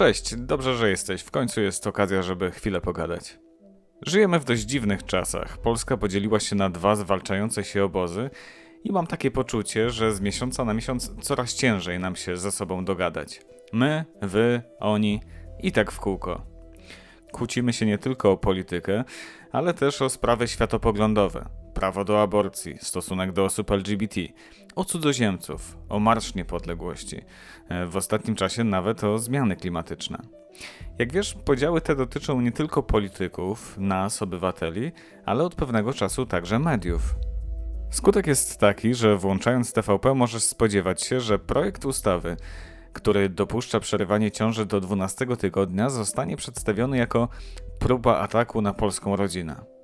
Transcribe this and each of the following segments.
Cześć, dobrze, że jesteś. W końcu jest okazja, żeby chwilę pogadać. Żyjemy w dość dziwnych czasach. Polska podzieliła się na dwa zwalczające się obozy i mam takie poczucie, że z miesiąca na miesiąc coraz ciężej nam się ze sobą dogadać. My, wy, oni i tak w kółko. Kłócimy się nie tylko o politykę, ale też o sprawy światopoglądowe, prawo do aborcji, stosunek do osób LGBT, o cudzoziemców, o Marsz Niepodległości, e, w ostatnim czasie nawet o zmiany klimatyczne. Jak wiesz, podziały te dotyczą nie tylko polityków, nas, obywateli, ale od pewnego czasu także mediów. Skutek jest taki, że włączając TVP możesz spodziewać się, że projekt ustawy, który dopuszcza przerywanie ciąży do 12 tygodnia, zostanie przedstawiony jako próba ataku na polską rodzinę.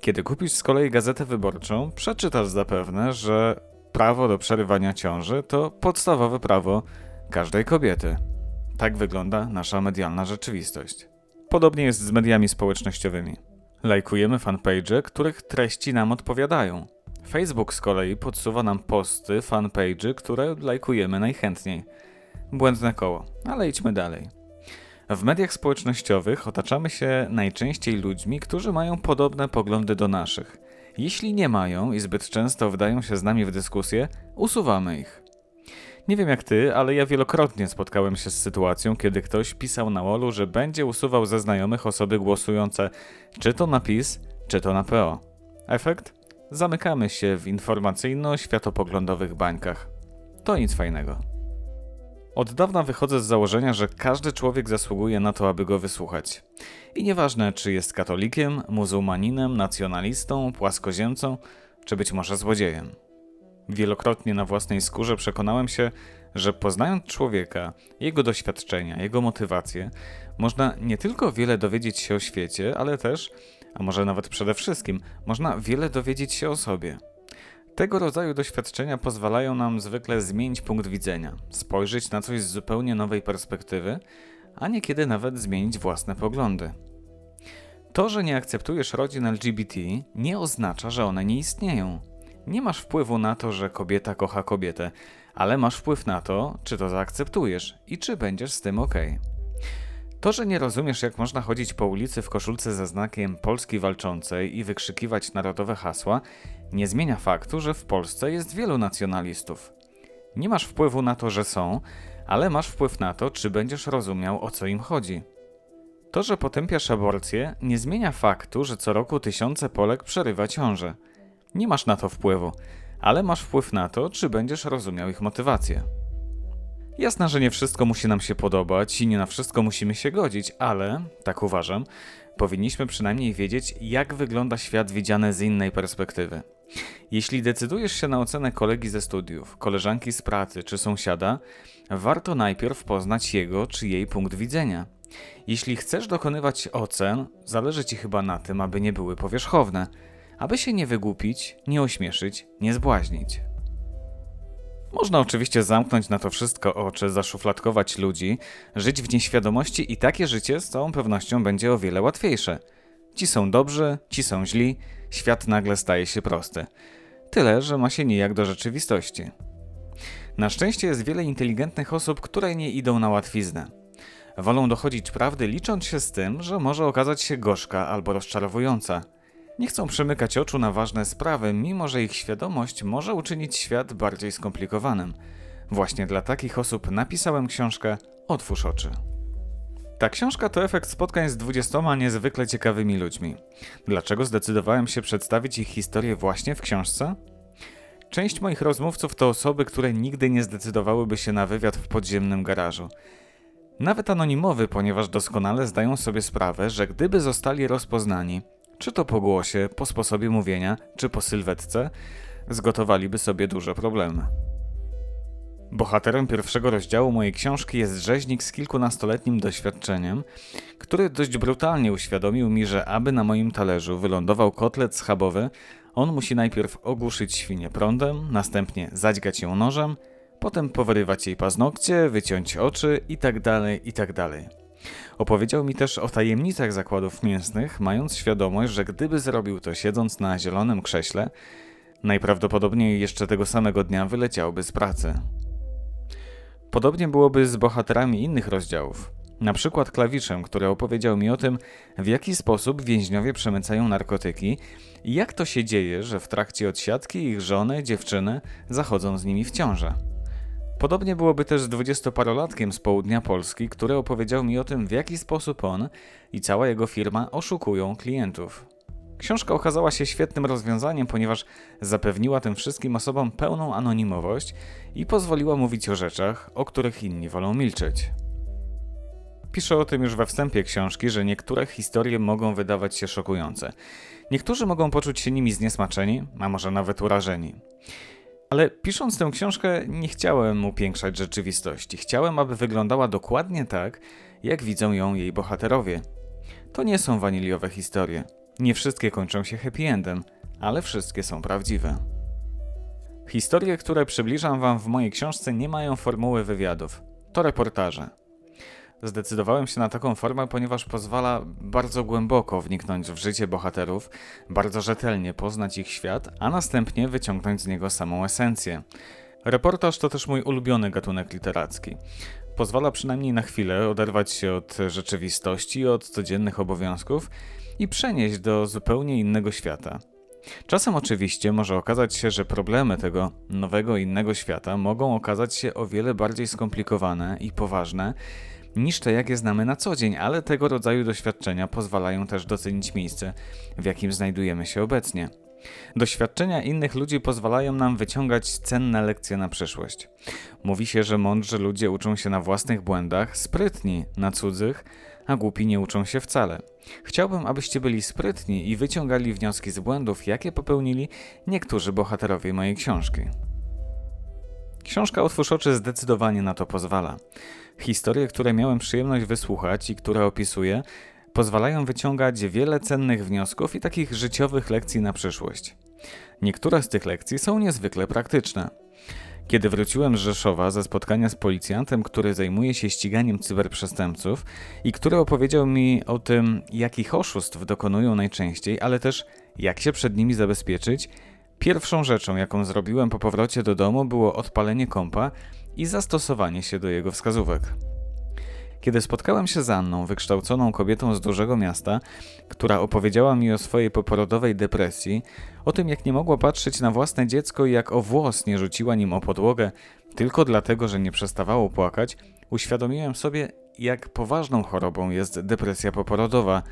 Kiedy kupisz z kolei gazetę wyborczą, przeczytasz zapewne, że prawo do przerywania ciąży to podstawowe prawo każdej kobiety. Tak wygląda nasza medialna rzeczywistość. Podobnie jest z mediami społecznościowymi. Lajkujemy fanpage, których treści nam odpowiadają. Facebook z kolei podsuwa nam posty, fanpage, które lajkujemy najchętniej. Błędne koło, ale idźmy dalej. W mediach społecznościowych otaczamy się najczęściej ludźmi, którzy mają podobne poglądy do naszych. Jeśli nie mają i zbyt często wdają się z nami w dyskusję, usuwamy ich. Nie wiem jak ty, ale ja wielokrotnie spotkałem się z sytuacją, kiedy ktoś pisał na olu, że będzie usuwał ze znajomych osoby głosujące czy to na PiS, czy to na PO. Efekt? Zamykamy się w informacyjno-światopoglądowych bańkach. To nic fajnego. Od dawna wychodzę z założenia, że każdy człowiek zasługuje na to, aby go wysłuchać. I nieważne, czy jest katolikiem, muzułmaninem, nacjonalistą, płaskoziemcą, czy być może złodziejem. Wielokrotnie na własnej skórze przekonałem się, że poznając człowieka, jego doświadczenia, jego motywacje, można nie tylko wiele dowiedzieć się o świecie, ale też, a może nawet przede wszystkim, można wiele dowiedzieć się o sobie. Tego rodzaju doświadczenia pozwalają nam zwykle zmienić punkt widzenia, spojrzeć na coś z zupełnie nowej perspektywy, a niekiedy nawet zmienić własne poglądy. To, że nie akceptujesz rodzin LGBT, nie oznacza, że one nie istnieją. Nie masz wpływu na to, że kobieta kocha kobietę, ale masz wpływ na to, czy to zaakceptujesz i czy będziesz z tym ok. To, że nie rozumiesz, jak można chodzić po ulicy w koszulce ze znakiem Polski Walczącej i wykrzykiwać narodowe hasła, nie zmienia faktu, że w Polsce jest wielu nacjonalistów. Nie masz wpływu na to, że są, ale masz wpływ na to, czy będziesz rozumiał, o co im chodzi. To, że potępiasz aborcję, nie zmienia faktu, że co roku tysiące Polek przerywa ciążę. Nie masz na to wpływu, ale masz wpływ na to, czy będziesz rozumiał ich motywację. Jasne, że nie wszystko musi nam się podobać i nie na wszystko musimy się godzić, ale, tak uważam, powinniśmy przynajmniej wiedzieć, jak wygląda świat widziany z innej perspektywy. Jeśli decydujesz się na ocenę kolegi ze studiów, koleżanki z pracy czy sąsiada, warto najpierw poznać jego czy jej punkt widzenia. Jeśli chcesz dokonywać ocen, zależy ci chyba na tym, aby nie były powierzchowne, aby się nie wygłupić, nie ośmieszyć, nie zbłaźnić. Można oczywiście zamknąć na to wszystko oczy, zaszufladkować ludzi, żyć w nieświadomości i takie życie z całą pewnością będzie o wiele łatwiejsze. Ci są dobrzy, ci są źli, świat nagle staje się prosty. Tyle, że ma się nijak do rzeczywistości. Na szczęście jest wiele inteligentnych osób, które nie idą na łatwiznę. Wolą dochodzić prawdy, licząc się z tym, że może okazać się gorzka albo rozczarowująca. Nie chcą przymykać oczu na ważne sprawy, mimo że ich świadomość może uczynić świat bardziej skomplikowanym. Właśnie dla takich osób napisałem książkę Otwórz oczy. Ta książka to efekt spotkań z dwudziestoma niezwykle ciekawymi ludźmi. Dlaczego zdecydowałem się przedstawić ich historię właśnie w książce? Część moich rozmówców to osoby, które nigdy nie zdecydowałyby się na wywiad w podziemnym garażu. Nawet anonimowy, ponieważ doskonale zdają sobie sprawę, że gdyby zostali rozpoznani, czy to po głosie, po sposobie mówienia, czy po sylwetce, zgotowaliby sobie duże problemy. Bohaterem pierwszego rozdziału mojej książki jest rzeźnik z kilkunastoletnim doświadczeniem, który dość brutalnie uświadomił mi, że aby na moim talerzu wylądował kotlet schabowy, on musi najpierw ogłuszyć świnię prądem, następnie zadźgać ją nożem, potem powyrywać jej paznokcie, wyciąć oczy itd., tak itd. Opowiedział mi też o tajemnicach zakładów mięsnych, mając świadomość, że gdyby zrobił to siedząc na zielonym krześle, najprawdopodobniej jeszcze tego samego dnia wyleciałby z pracy. Podobnie byłoby z bohaterami innych rozdziałów. Na przykład klawiszem, który opowiedział mi o tym, w jaki sposób więźniowie przemycają narkotyki i jak to się dzieje, że w trakcie odsiadki ich żony, dziewczyny zachodzą z nimi w ciążę. Podobnie byłoby też z dwudziestoparolatkiem z południa Polski, który opowiedział mi o tym, w jaki sposób on i cała jego firma oszukują klientów. Książka okazała się świetnym rozwiązaniem, ponieważ zapewniła tym wszystkim osobom pełną anonimowość i pozwoliła mówić o rzeczach, o których inni wolą milczeć. Piszę o tym już we wstępie książki, że niektóre historie mogą wydawać się szokujące. Niektórzy mogą poczuć się nimi zniesmaczeni, a może nawet urażeni. Ale pisząc tę książkę, nie chciałem upiększać rzeczywistości. Chciałem, aby wyglądała dokładnie tak, jak widzą ją jej bohaterowie. To nie są waniliowe historie. Nie wszystkie kończą się happy endem, ale wszystkie są prawdziwe. Historie, które przybliżam Wam w mojej książce, nie mają formuły wywiadów. To reportaże. Zdecydowałem się na taką formę, ponieważ pozwala bardzo głęboko wniknąć w życie bohaterów, bardzo rzetelnie poznać ich świat, a następnie wyciągnąć z niego samą esencję. Reportaż to też mój ulubiony gatunek literacki. Pozwala przynajmniej na chwilę oderwać się od rzeczywistości, od codziennych obowiązków i przenieść do zupełnie innego świata. Czasem oczywiście może okazać się, że problemy tego nowego, innego świata mogą okazać się o wiele bardziej skomplikowane i poważne niż te, jakie znamy na co dzień, ale tego rodzaju doświadczenia pozwalają też docenić miejsce, w jakim znajdujemy się obecnie. Doświadczenia innych ludzi pozwalają nam wyciągać cenne lekcje na przyszłość. Mówi się, że mądrzy ludzie uczą się na własnych błędach, sprytni na cudzych, a głupi nie uczą się wcale. Chciałbym, abyście byli sprytni i wyciągali wnioski z błędów, jakie popełnili niektórzy bohaterowie mojej książki. Książka Otwórz oczy zdecydowanie na to pozwala. Historie, które miałem przyjemność wysłuchać i które opisuję, pozwalają wyciągać wiele cennych wniosków i takich życiowych lekcji na przyszłość. Niektóre z tych lekcji są niezwykle praktyczne. Kiedy wróciłem z Rzeszowa ze spotkania z policjantem, który zajmuje się ściganiem cyberprzestępców i który opowiedział mi o tym, jakich oszustw dokonują najczęściej, ale też jak się przed nimi zabezpieczyć, pierwszą rzeczą, jaką zrobiłem po powrocie do domu, było odpalenie kompa i zastosowanie się do jego wskazówek. Kiedy spotkałem się z Anną, wykształconą kobietą z dużego miasta, która opowiedziała mi o swojej poporodowej depresji, o tym jak nie mogła patrzeć na własne dziecko i jak o włos nie rzuciła nim o podłogę tylko dlatego, że nie przestawało płakać, uświadomiłem sobie, jak poważną chorobą jest depresja poporodowa,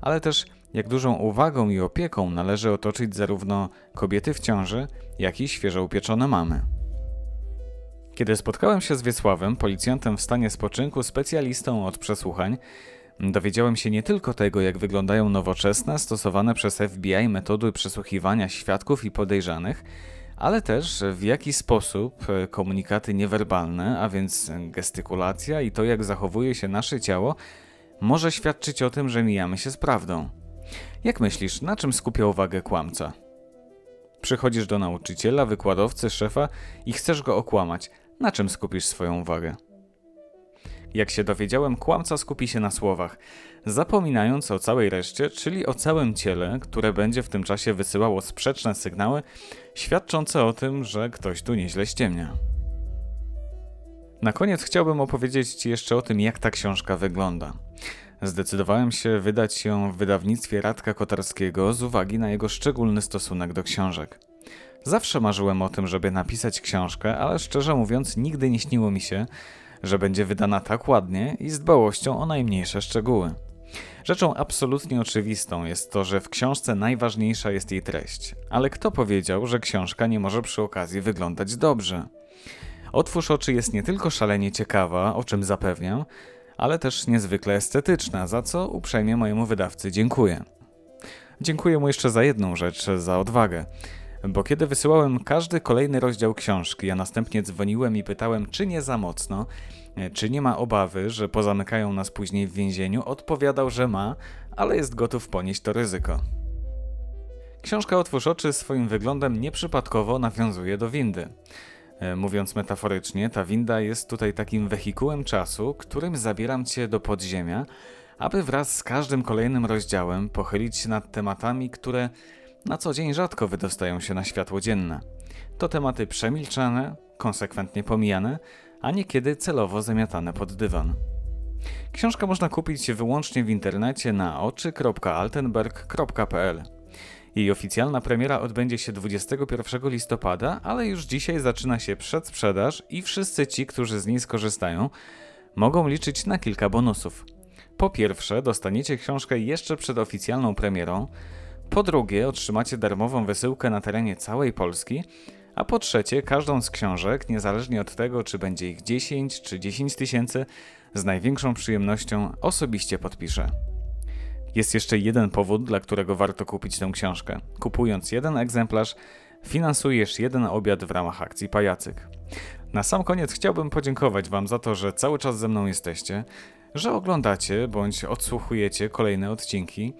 ale też jak dużą uwagą i opieką należy otoczyć zarówno kobiety w ciąży, jak i świeżo upieczone mamy. Kiedy spotkałem się z Wiesławem, policjantem w stanie spoczynku, specjalistą od przesłuchań, dowiedziałem się nie tylko tego, jak wyglądają nowoczesne, stosowane przez FBI metody przesłuchiwania świadków i podejrzanych, ale też w jaki sposób komunikaty niewerbalne, a więc gestykulacja i to, jak zachowuje się nasze ciało, może świadczyć o tym, że mijamy się z prawdą. Jak myślisz, na czym skupia uwagę kłamca? Przychodzisz do nauczyciela, wykładowcy, szefa i chcesz go okłamać, na czym skupisz swoją uwagę? Jak się dowiedziałem, kłamca skupi się na słowach, zapominając o całej reszcie, czyli o całym ciele, które będzie w tym czasie wysyłało sprzeczne sygnały, świadczące o tym, że ktoś tu nieźle ściemnia. Na koniec chciałbym opowiedzieć Ci jeszcze o tym, jak ta książka wygląda. Zdecydowałem się wydać ją w wydawnictwie Radka Kotarskiego z uwagi na jego szczególny stosunek do książek. Zawsze marzyłem o tym, żeby napisać książkę, ale szczerze mówiąc, nigdy nie śniło mi się, że będzie wydana tak ładnie i z dbałością o najmniejsze szczegóły. Rzeczą absolutnie oczywistą jest to, że w książce najważniejsza jest jej treść, ale kto powiedział, że książka nie może przy okazji wyglądać dobrze? Otwórz oczy jest nie tylko szalenie ciekawa, o czym zapewniam, ale też niezwykle estetyczna, za co uprzejmie mojemu wydawcy dziękuję. Dziękuję mu jeszcze za jedną rzecz, za odwagę bo kiedy wysyłałem każdy kolejny rozdział książki, a następnie dzwoniłem i pytałem, czy nie za mocno, czy nie ma obawy, że pozamykają nas później w więzieniu, odpowiadał, że ma, ale jest gotów ponieść to ryzyko. Książka Otwórz oczy swoim wyglądem nieprzypadkowo nawiązuje do windy. E, mówiąc metaforycznie, ta winda jest tutaj takim wehikułem czasu, którym zabieram cię do podziemia, aby wraz z każdym kolejnym rozdziałem pochylić się nad tematami, które na co dzień rzadko wydostają się na światło dzienne. To tematy przemilczane, konsekwentnie pomijane, a niekiedy celowo zamiatane pod dywan. Książkę można kupić wyłącznie w internecie na oczy.altenberg.pl. Jej oficjalna premiera odbędzie się 21 listopada, ale już dzisiaj zaczyna się przedsprzedaż i wszyscy ci, którzy z niej skorzystają, mogą liczyć na kilka bonusów. Po pierwsze, dostaniecie książkę jeszcze przed oficjalną premierą. Po drugie, otrzymacie darmową wysyłkę na terenie całej Polski. A po trzecie, każdą z książek, niezależnie od tego, czy będzie ich 10 czy 10 tysięcy, z największą przyjemnością osobiście podpiszę. Jest jeszcze jeden powód, dla którego warto kupić tę książkę. Kupując jeden egzemplarz, finansujesz jeden obiad w ramach akcji Pajacyk. Na sam koniec chciałbym podziękować Wam za to, że cały czas ze mną jesteście, że oglądacie bądź odsłuchujecie kolejne odcinki.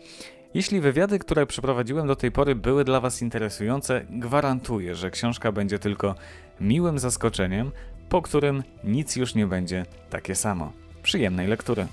Jeśli wywiady, które przeprowadziłem do tej pory były dla Was interesujące, gwarantuję, że książka będzie tylko miłym zaskoczeniem, po którym nic już nie będzie takie samo. Przyjemnej lektury.